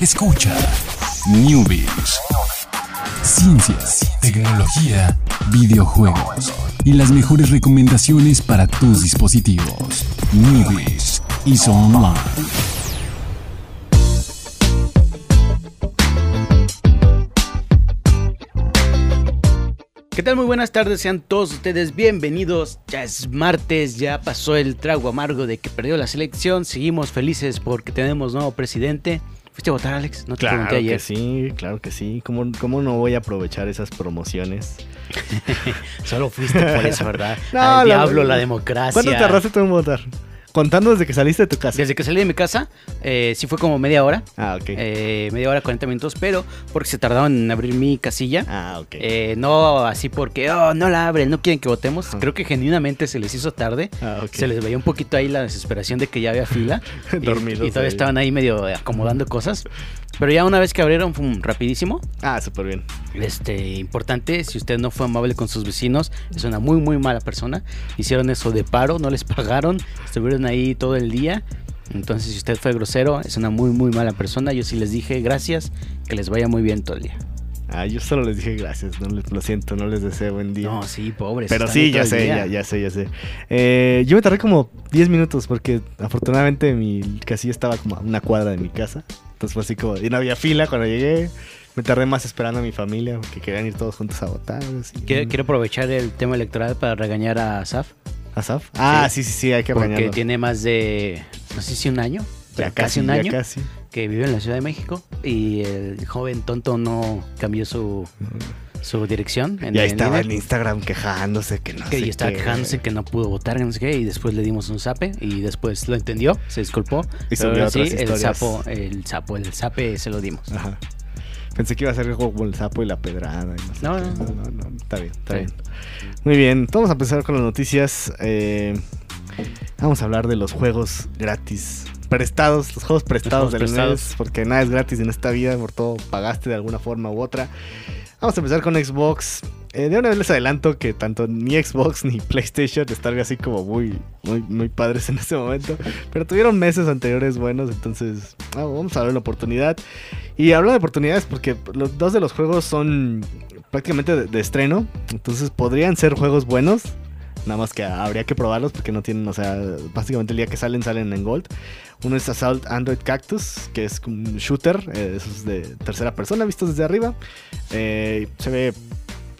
Escucha Newbies. Ciencias, tecnología, videojuegos y las mejores recomendaciones para tus dispositivos. Newbies y Online. ¿Qué tal? Muy buenas tardes, sean todos ustedes bienvenidos. Ya es martes, ya pasó el trago amargo de que perdió la selección. Seguimos felices porque tenemos nuevo presidente. ¿Fuiste a votar, Alex? No te Claro pregunté ayer. que sí, claro que sí. ¿Cómo, ¿Cómo no voy a aprovechar esas promociones? Solo fuiste por eso, ¿verdad? No, Al la- diablo, la democracia. ¿Cuánto tardaste tú en votar? Contando desde que saliste de tu casa. Desde que salí de mi casa, eh, sí fue como media hora. Ah, ok. eh, media hora, 40 minutos, pero porque se tardaron en abrir mi casilla. ah, ok. Eh, no así porque, oh, no la abren, no quieren que votemos. Creo que genuinamente se les hizo tarde. Ah, ok. Se les veía un poquito ahí la desesperación de que ya había fila. y, Dormidos y todavía ahí. estaban ahí medio acomodando cosas. Pero ya una vez que abrieron, fue rapidísimo. Ah, súper bien. Este, importante, si usted no fue amable con sus vecinos, es una muy, muy mala persona. Hicieron eso de paro, no les pagaron, estuvieron ahí todo el día. Entonces, si usted fue grosero, es una muy, muy mala persona. Yo sí les dije gracias, que les vaya muy bien todo el día. Ah, yo solo les dije gracias. No les- lo siento, no les deseo buen día. No, sí, pobres. Pero sí, ya sé, ya, ya sé, ya sé. Eh, yo me tardé como 10 minutos porque afortunadamente mi casilla estaba como a una cuadra de mi casa. Entonces fue así como, y no había fila cuando llegué. Me tardé más esperando a mi familia porque querían ir todos juntos a votar. así. Quiero, quiero aprovechar el tema electoral para regañar a Saf. ¿Asaf? Ah, sí, sí, sí, hay que Porque regañarlo. tiene más de, no sé si un año, pero Ya casi, un ya año casi. que vive en la Ciudad de México y el joven tonto no cambió su, su dirección. En, Y ahí en estaba en Instagram quejándose que no que sé y estaba qué. quejándose que no pudo votar, no sé qué, y después le dimos un zape y después lo entendió, se disculpó. Y pero sí, el sapo, el sapo, el zape se lo dimos. Ajá. Pensé que iba a ser algo como el sapo y la pedrada. y no, sé No, no. no, no, Está bien, está Sí. bien. Muy bien, vamos a empezar con las noticias. Eh, vamos a hablar de los juegos gratis. Prestados, los juegos prestados juegos del mes, porque nada es gratis en esta vida, por todo pagaste de alguna forma u otra. Vamos a empezar con Xbox. Eh, de una vez les adelanto que tanto ni Xbox ni PlayStation están así como muy, muy, muy padres en este momento. Pero tuvieron meses anteriores buenos, entonces ah, vamos a ver la oportunidad. Y hablo de oportunidades porque los dos de los juegos son prácticamente de, de estreno. Entonces podrían ser juegos buenos. Nada más que habría que probarlos porque no tienen, o sea, básicamente el día que salen, salen en Gold. Uno es Assault Android Cactus, que es un shooter, eh, de tercera persona, vistos desde arriba. Eh, se ve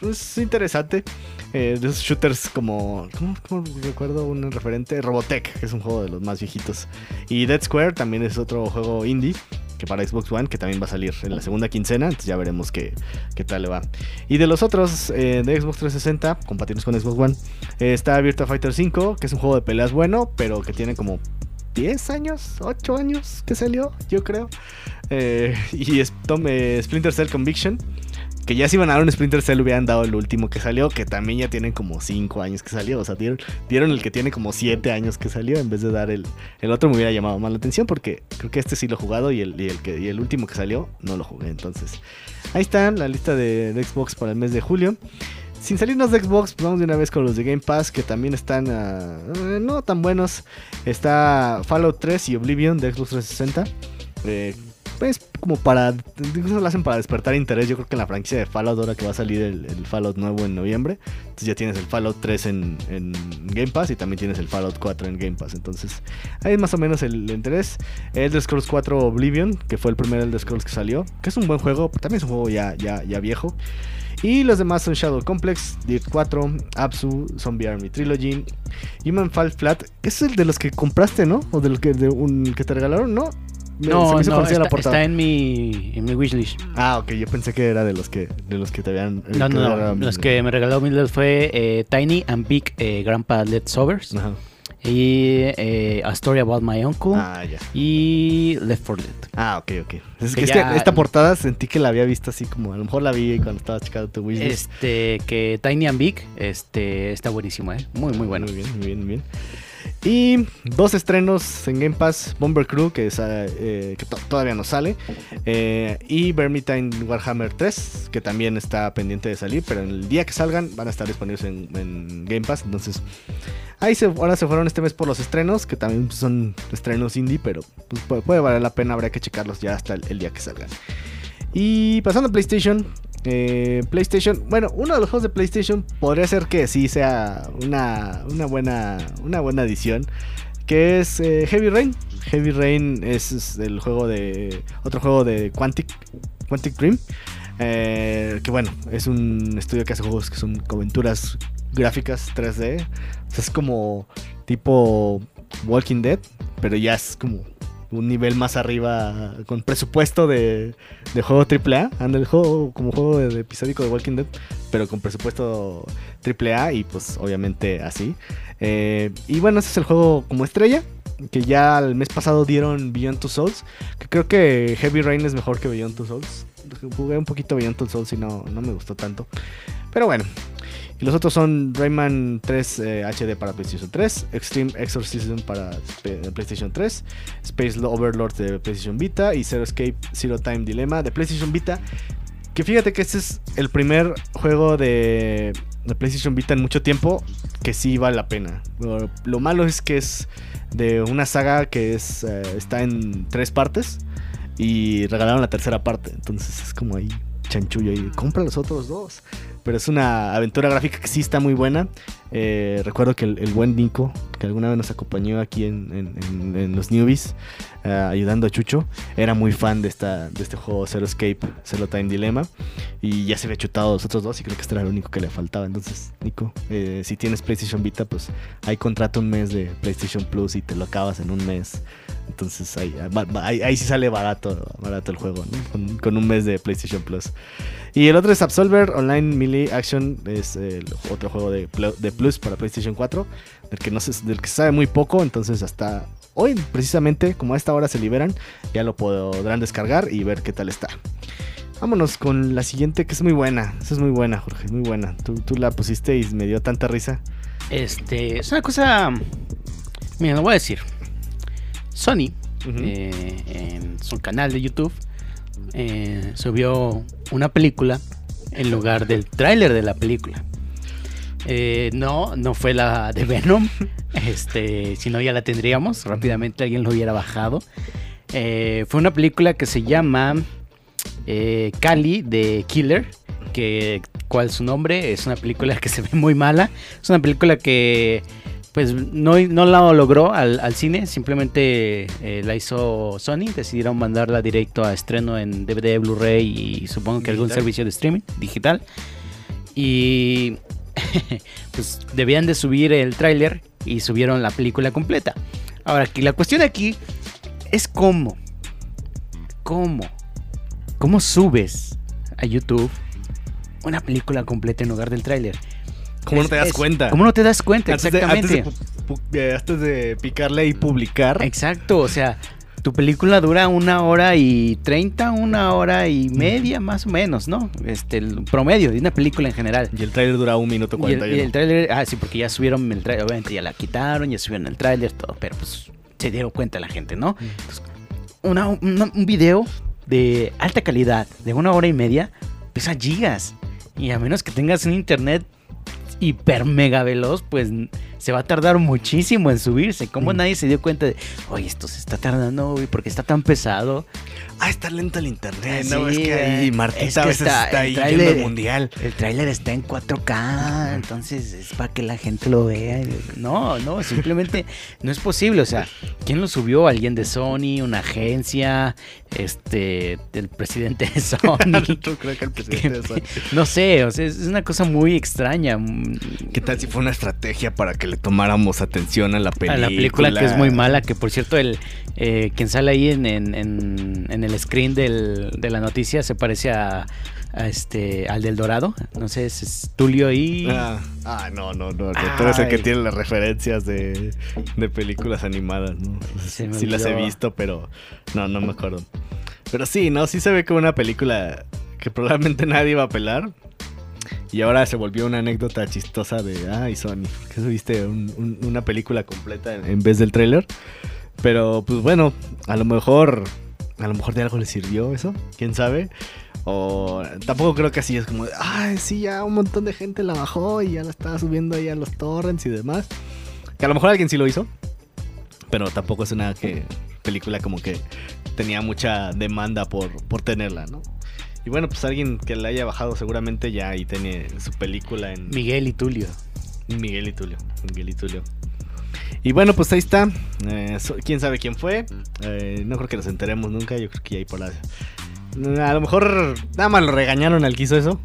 pues, interesante. Eh, esos shooters como, ¿cómo, cómo recuerdo un referente? Robotech, que es un juego de los más viejitos. Y Dead Square también es otro juego indie que para Xbox One, que también va a salir en la segunda quincena, entonces ya veremos qué, qué tal le va. Y de los otros eh, de Xbox 360, compatibles con Xbox One, eh, está Virtua Fighter 5, que es un juego de peleas bueno, pero que tiene como 10 años, 8 años que salió, yo creo. Eh, y es, Tom- Splinter Cell Conviction, que ya si iban a dar un Splinter Cell hubieran dado el último que salió, que también ya tienen como 5 años que salió. O sea, dieron, el que tiene como 7 años que salió en vez de dar el, el otro me hubiera llamado más la atención porque creo que este sí lo he jugado y el, y el, que, y el último que salió no lo jugué. Entonces, ahí está la lista de, de Xbox para el mes de julio. Sin salirnos de Xbox, pues vamos de una vez con los de Game Pass que también están ah, eh, no tan buenos. Está Fallout 3 y Oblivion de Xbox 360. Eh, pues como para, incluso lo hacen para despertar interés. Yo creo que en la franquicia de Fallout, ahora que va a salir el, el Fallout nuevo en noviembre, entonces ya tienes el Fallout 3 en, Game Pass y también tienes el Fallout 4 en Game Pass. Entonces ahí es más o menos el interés. Elder Scrolls 4 Oblivion, que fue el primer Elder Scrolls que salió, que es un buen juego, también es un juego ya, ya, ya viejo. Y los demás son Shadow Complex, Dirt 4, Absu, Zombie Army Trilogy, Human Fall Flat. Es el de los que compraste, ¿no? O de los que, de un, que te regalaron, ¿no? Me- se No, me hizo no, conocida la está, portada. está en mi, en mi wishlist. Ah, ok, yo pensé que era de los que, de los que te habían... No, que no, no. era- Los que me regaló Mildred fue eh, Tiny and Big eh, Grandpa Let's Overs Ajá. y eh, A Story About My Uncle Ah, ya. y Left 4 Dead. Ah, ok, ok. Es Que que, es ya- que esta portada sentí que la había visto así como... A lo mejor la vi cuando estaba checando tu wishlist. Este, que Tiny and Big este, está buenísimo, ¿eh? Muy, muy bueno. Muy bien, muy bien, muy bien. Y dos estrenos en Game Pass: Bomber Crew, que, eh, todavía no sale, eh, y Vermintide Warhammer 3, que también está pendiente de salir, pero el día que salgan van a estar disponibles en, Game Pass. Entonces, ahí ahora se fueron este mes por los estrenos, que también son estrenos indie, pero pues, puede, valer la pena, habría que checarlos ya hasta el, el día que salgan. Y pasando a PlayStation. Eh, PlayStation, bueno, uno de los juegos de PlayStation podría ser que sí sea una, una, buena, una buena adición. Que es eh, Heavy Rain. Heavy Rain es, el juego de. Otro juego de Quantic. Quantic Dream. eh, que bueno, es un estudio que hace juegos que son aventuras gráficas 3D. O sea, es como tipo Walking Dead. Pero ya es como un nivel más arriba. Con presupuesto de, de juego AAA. Anda el juego como juego episódico de Walking Dead. Pero con presupuesto AAA. Y pues obviamente así. Eh, y bueno, ese es el juego como estrella. Que ya el mes pasado dieron Beyond Two Souls. Que creo que Heavy Rain es mejor que Beyond Two Souls. Jugué un poquito Beyond Two Souls y no, no me gustó tanto. Pero bueno. Y los otros son Rayman 3 eh, HD para PlayStation 3, Extreme Exorcism para P- PlayStation 3, Space Overlord de PlayStation Vita y Zero Escape Zero Time Dilemma de PlayStation Vita. Que fíjate que este es el primer juego de, de PlayStation Vita en mucho tiempo que sí vale la pena. Lo, lo malo es que es de una saga que es, eh, está en tres partes y regalaron la tercera parte. Entonces es como ahí chanchullo y compra los otros dos. Pero es una aventura gráfica que sí está muy buena. Eh, recuerdo que el, buen Nico, que alguna vez nos acompañó aquí en, en- los newbies, eh, ayudando a Chucho, era muy fan de, esta, de este juego Zero Escape, Zero Time Dilemma. Y ya se había chutado los otros dos y creo que este era el único que le faltaba. Entonces, Nico, eh, si tienes PlayStation Vita, pues ahí contrata un mes de PlayStation Plus y te lo acabas en un mes. Entonces va- ahí, ahí sí sale barato, barato el juego, ¿no? Con, un mes de PlayStation Plus. Y el otro es Absolver Online Melee Action, es otro juego de, de Plus para PlayStation 4, del que, no se, del que sabe muy poco, entonces hasta hoy, precisamente, como a esta hora se liberan, ya lo podrán descargar y ver qué tal está. Vámonos con la siguiente, que es muy buena. Esa es muy buena, Jorge, muy buena. Tú, tú la pusiste y me dio tanta risa. Este, es una cosa. Mira, lo voy a decir. Sony, eh, en su canal de YouTube, eh, subió una película en lugar del tráiler de la película. Eh, no, no fue la de Venom. Este, si no ya la tendríamos. Rápidamente alguien lo hubiera bajado. Fue una película que se llama Cali de Killer. Que, ¿Cuál es su nombre? Es una película que se ve muy mala. Es una película que pues no, no la logró al, al cine, simplemente eh, la hizo Sony, decidieron mandarla directo a estreno en DVD, Blu-ray y supongo que algún Digital. servicio de streaming digital. Y pues debían de subir el tráiler y subieron la película completa. Ahora, aquí, la cuestión aquí es cómo. ¿Cómo? ¿Cómo subes a YouTube una película completa en lugar del tráiler? ¿Cómo no te das es- cuenta? ¿Cómo no te das cuenta? Antes de, Exactamente. antes, de, eh, antes de picarle y publicar. Exacto, o sea, tu película dura una hora y treinta, una hora y media más o menos, ¿no? Este, el promedio de una película en general. Y el trailer dura un minuto Y el, 41. y el tráiler, ah, sí, porque ya subieron el tráiler, obviamente ya la quitaron, ya subieron el tráiler, todo, pero pues se dieron cuenta la gente, ¿no? Entonces, una- una- un video de alta calidad, de una hora y media, pesa gigas. Y a menos que tengas un internet hiper mega veloz, pues se va a tardar muchísimo en subirse. ¿Cómo Mm. nadie se dio cuenta de, oye, esto se está tardando, güey, porque está tan pesado? Ah, está lento el internet. Sí, no, es que ahí Martita es que a veces está- está, ahí yendo al mundial. El tráiler está en 4K, entonces es para que la gente lo vea. No, no, simplemente no es posible. O sea, ¿quién lo subió? ¿Alguien de Sony? ¿Una agencia? Este, el presidente de Sony. Yo creo que el presidente de Sony. no sé, o sea, es una cosa muy extraña. ¿Qué tal si fue una estrategia para que le tomáramos atención a la A película? la película que es muy mala, que por cierto, el eh, quien sale ahí en, en- en- en el screen del- de la noticia se parece a, a este al del Dorado. No sé, es, Tulio y. Ah, ah, no, no, no. no, Tú eres el que tiene las referencias de, de películas animadas, ¿no? Sí las he visto, pero no, no me acuerdo. Pero sí, ¿no? Sí se ve como una película que probablemente nadie va a pelar. Y ahora se volvió una anécdota chistosa de, ay, Sony, que subiste un- un- una película completa en, vez del tráiler. Pero pues bueno, a lo mejor, a lo mejor de algo le sirvió eso, quién sabe. O tampoco creo que así es como, ay, sí, ya un montón de gente la bajó y ya la estaba subiendo ahí a los torrents y demás. Que a lo mejor alguien sí lo hizo, pero tampoco es una que, película como que tenía mucha demanda por, por tenerla, ¿no? Y bueno, pues alguien que la haya bajado seguramente ya ahí tiene su película en Miguel y Tulio. Miguel y Tulio. Miguel y Tulio. Y bueno, pues ahí está. Eh, ¿Quién sabe quién fue? Eh, no creo que nos enteremos nunca. Yo creo que ahí por la... A lo mejor nada más lo regañaron al que hizo eso.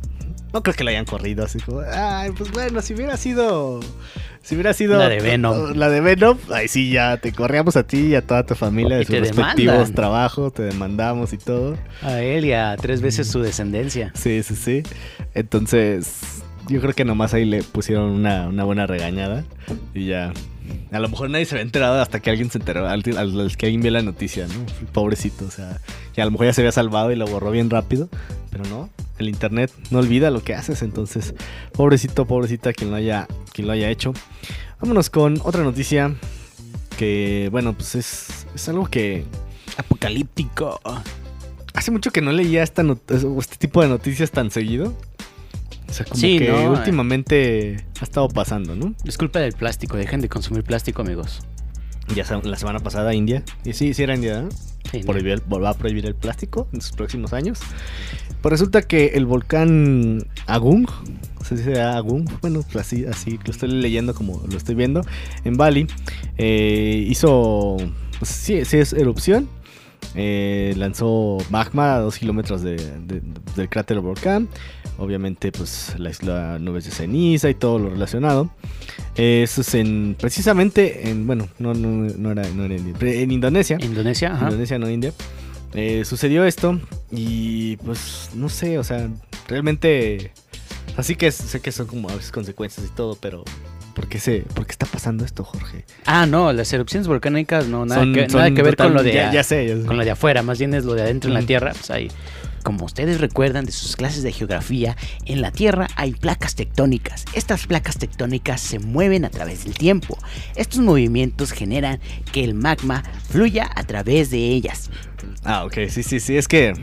No creo que lo hayan corrido así como... Ay, pues bueno, si hubiera sido... Si hubiera sido... La de Venom. La de Venom. Ahí sí ya te corríamos a ti y a toda tu familia de Y sus respectivos demandan. trabajos. Te demandamos y todo. A él y a tres veces su descendencia. Sí, sí, sí. Entonces, yo creo que nomás ahí le pusieron una, una buena regañada. Y ya. A lo mejor nadie se había enterado hasta que alguien se enteró, al, al- al que alguien vio la noticia, ¿no? Pobrecito, o sea, que a lo mejor ya se había salvado y lo borró bien rápido. Pero no, el internet no olvida lo que haces. Entonces, pobrecito, pobrecita quien lo haya, quien lo haya hecho. Vámonos con otra noticia. Que, bueno, pues es, es algo que Apocalíptico. Hace mucho que no leía esta este tipo de noticias tan seguido. O sea, como Sí, que ¿no? últimamente ha estado pasando, ¿no? Es culpa del plástico. Dejen de consumir plástico, amigos. Ya la semana pasada India, y sí, sí era India, ¿no? Sí, ¿no? Prohibió el- va a prohibir el plástico en sus próximos años. Pues resulta que el volcán Agung, se dice Agung, bueno, pues así, así lo estoy leyendo como lo estoy viendo, en Bali, eh, hizo, pues sí, sí es erupción, eh, lanzó magma a dos kilómetros de- de- del cráter volcán, obviamente pues la isla nubes de ceniza y todo lo relacionado. Eh, eso es en, precisamente en, bueno, no, no, no era, no era en, en Indonesia. Indonesia, ajá. Indonesia, no India. Eh, sucedió esto y pues no sé, o sea, realmente así que sé que son como a veces consecuencias y todo, pero ¿por qué se por qué está pasando esto, Jorge? Ah, no, las erupciones volcánicas no, nada, Son- que, son nada que ver con lo de, ya, ya sé, ya sé. con lo de afuera, más bien es lo de adentro en la Ujú. Tierra. Pues ahí, como ustedes recuerdan de sus clases de geografía, en la Tierra hay placas tectónicas. Estas placas tectónicas se mueven a través del tiempo. Estos movimientos generan que el magma fluya a través de ellas. Ah, ok, sí, sí, sí, es que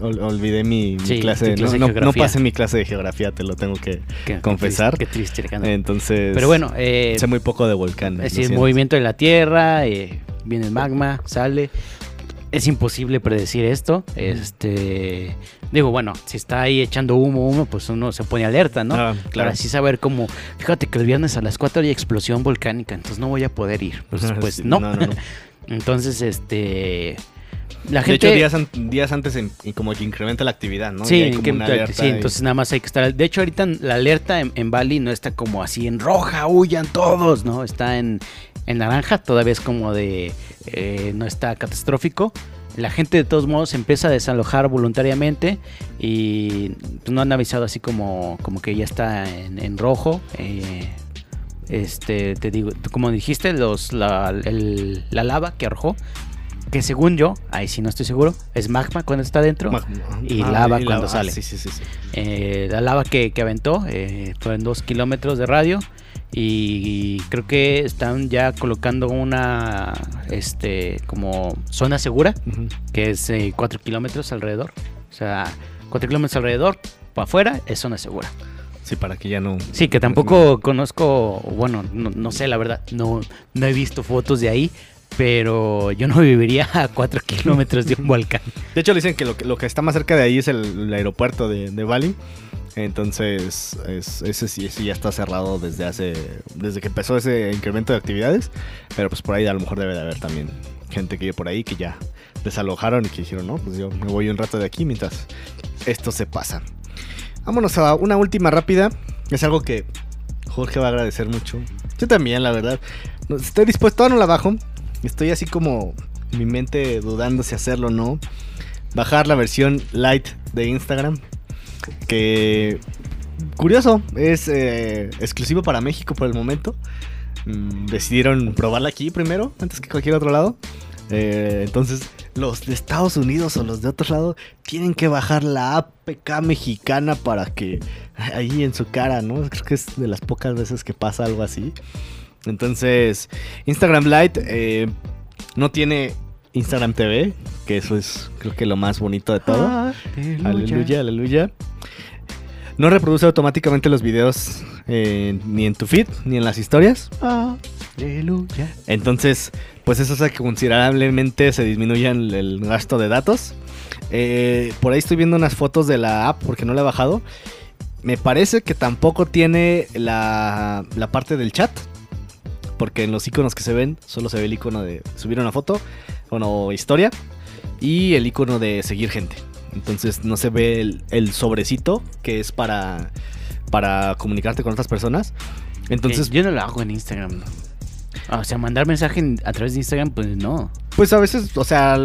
ol- olvidé mi, clase, de- clase de no, no, no pasé mi clase de geografía, te lo tengo que Qué- qué confesar. triste, Qué triste, Alejandro. Entonces, Pero bueno, eh, sé muy poco de volcán. es decir, el movimiento de la Tierra, eh, viene el magma, sale. Es imposible predecir esto. Este, digo, bueno, si está ahí echando humo, humo, pues uno se pone alerta, ¿no? Ah, claro. Para así saber cómo. Fíjate que el viernes a las 4 hay explosión volcánica, entonces no voy a poder ir. Pues, pues no. entonces, este. La De gente. hecho, días, an- días antes en- y como que incrementa la actividad, ¿no? Sí, que- sí, y- entonces nada más hay que estar. De hecho, ahorita la alerta en, en Bali no está como así en roja, huyan todos, ¿no? Está en, en naranja, todavía es como de. eh, no está catastrófico. La gente de todos modos empieza a desalojar voluntariamente y pues, no han avisado así como, como que ya está en, en rojo. eh, este, te digo, como dijiste, los, la, el- la lava que arrojó, que según yo, ahí sí no estoy seguro, es magma cuando está dentro. Y lava y cuando ah, sale. sí, sí, sí, sí. Eh, la lava que, que aventó eh, fue en dos kilómetros de radio y creo que están ya colocando una este como zona segura Ujú. que es 4 kilómetros alrededor o sea 4 kilómetros alrededor para afuera es zona segura Sí, para que ya no. sí que tampoco conozco bueno no, no sé la verdad no no he visto fotos de ahí pero yo no viviría a 4 kilómetros de un volcán De hecho, le dicen que lo, que lo que está más cerca de ahí es el, aeropuerto de, Bali. Entonces, es- ese sí ese ya está cerrado desde hace. Desde que empezó ese incremento de actividades. Pero pues por ahí a lo mejor debe de haber también gente que vive por ahí que ya desalojaron y que dijeron, no, pues yo me voy un rato de aquí mientras esto se pasa. Vámonos a una última rápida. Es algo que Jorge va a agradecer mucho. Yo también, la verdad. Estoy dispuesto, no la bajo. Estoy así como mi mente dudando si hacerlo o no. Bajar la versión light de Instagram. Que curioso, es eh, exclusivo para México por el momento. Mm, decidieron probarla aquí primero, antes que cualquier otro lado. Eh, entonces, los de Estados Unidos o los de otro lado tienen que bajar la APK mexicana para que ahí en su cara, ¿no? Creo que es de las pocas veces que pasa algo así. Entonces, Instagram Lite eh, no tiene Instagram TV, que eso es creo que lo más bonito de todo. Aleluya, aleluya. No reproduce automáticamente los videos eh, ni en tu feed ni en las historias. Aleluya. Entonces, pues eso hace que considerablemente se disminuya el, el gasto de datos. Eh, por ahí estoy viendo unas fotos de la app porque no la he bajado. Me parece que tampoco tiene la, la parte del chat. Porque en los iconos que se ven solo se ve el icono de subir una foto o no, historia y el icono de seguir gente. Entonces no se ve el, el sobrecito que es para, para comunicarte con otras personas. Entonces, yo no lo hago en Instagram. ¿no? O sea, mandar mensaje en- a través de Instagram, pues no. Pues a veces, o sea,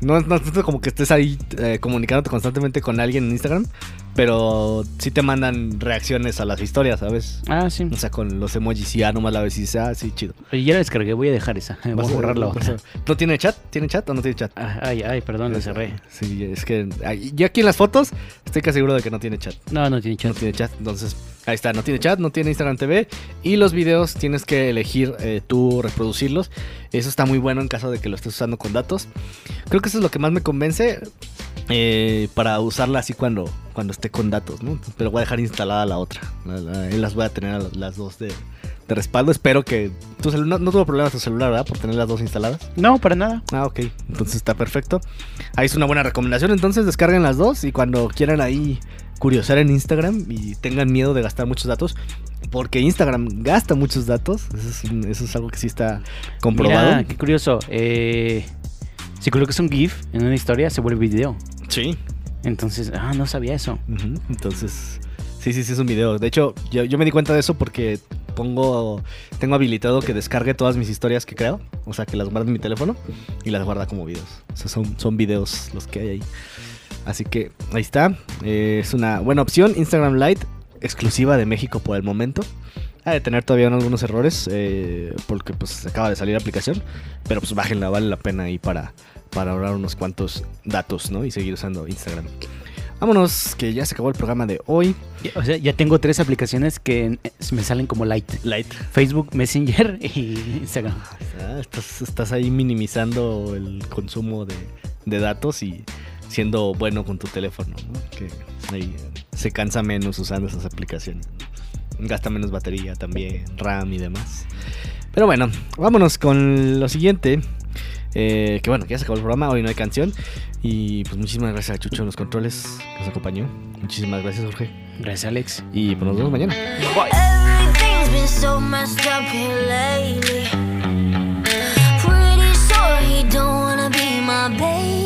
no, no es tanto como que estés ahí eh, comunicándote constantemente con alguien en Instagram, pero sí te mandan reacciones a las historias, ¿sabes? Ah, sí. O sea, con los emojis y ya nomás la ves y dices, ah, sí, chido. Oye, ya la descargué, voy a dejar esa. Voy a borrar la otra. ¿No tiene chat? ¿Tiene chat o no tiene chat? Ah, Ay, ay, perdón, la cerré. Sí, es que ay, yo aquí en las fotos estoy casi seguro de que no tiene chat. No, no tiene No chat. tiene chat, entonces ahí está, no tiene chat, no tiene Instagram TV y los videos tienes que elegir eh, tú reproducirlos. Eso está muy bueno en caso de que lo estés usando con datos. Creo que eso es lo que más me convence eh, para usarla así cuando, cuando esté con datos, ¿no? Pero voy a dejar instalada la otra. Las voy a tener las, dos de, de respaldo. Espero que tu no, no tuvo problemas tu celular, ¿verdad? Por tener las dos instaladas. No, para nada. Ah, ok. Entonces está perfecto. Ahí es una buena recomendación. Entonces descarguen las dos y cuando quieran ahí curiosear en Instagram y tengan miedo de gastar muchos datos, porque Instagram gasta muchos datos. Eso es, un- eso es algo que sí está comprobado. Mira, qué curioso. Eh, si colocas un GIF en una historia, se vuelve video. Sí. Entonces, ah, no sabía eso. Entonces, sí, sí, sí, es un video. De hecho, yo, yo me di cuenta de eso porque pongo, tengo habilitado que descargue todas mis historias que creo. O sea, que las guarde en mi teléfono y las guarda como videos. O sea, son, son videos los que hay ahí. Así que ahí está. Eh, es una buena opción. Instagram Lite, exclusiva de México por el momento. Ha de tener todavía algunos errores eh, porque pues acaba de salir la aplicación. Pero pues bájenla, vale la pena ahí para, para ahorrar unos cuantos datos, ¿no? Y seguir usando Instagram. Vámonos, que ya se acabó el programa de hoy. O sea, ya tengo tres aplicaciones que eh, me salen como light. Light. Facebook, Messenger y Instagram. Ah, estás, estás ahí minimizando el consumo de, de datos y siendo bueno con tu teléfono, ¿no? Que ahí eh, se cansa menos usando esas aplicaciones. Gasta menos batería también, RAM y demás. Pero bueno, vámonos con lo siguiente. eh, que bueno, que ya se acabó el programa, hoy no hay canción. Y pues muchísimas gracias a Chucho en los controles que nos acompañó. Muchísimas gracias, Jorge. Gracias, Alex. Y pues nos vemos mañana. Everything's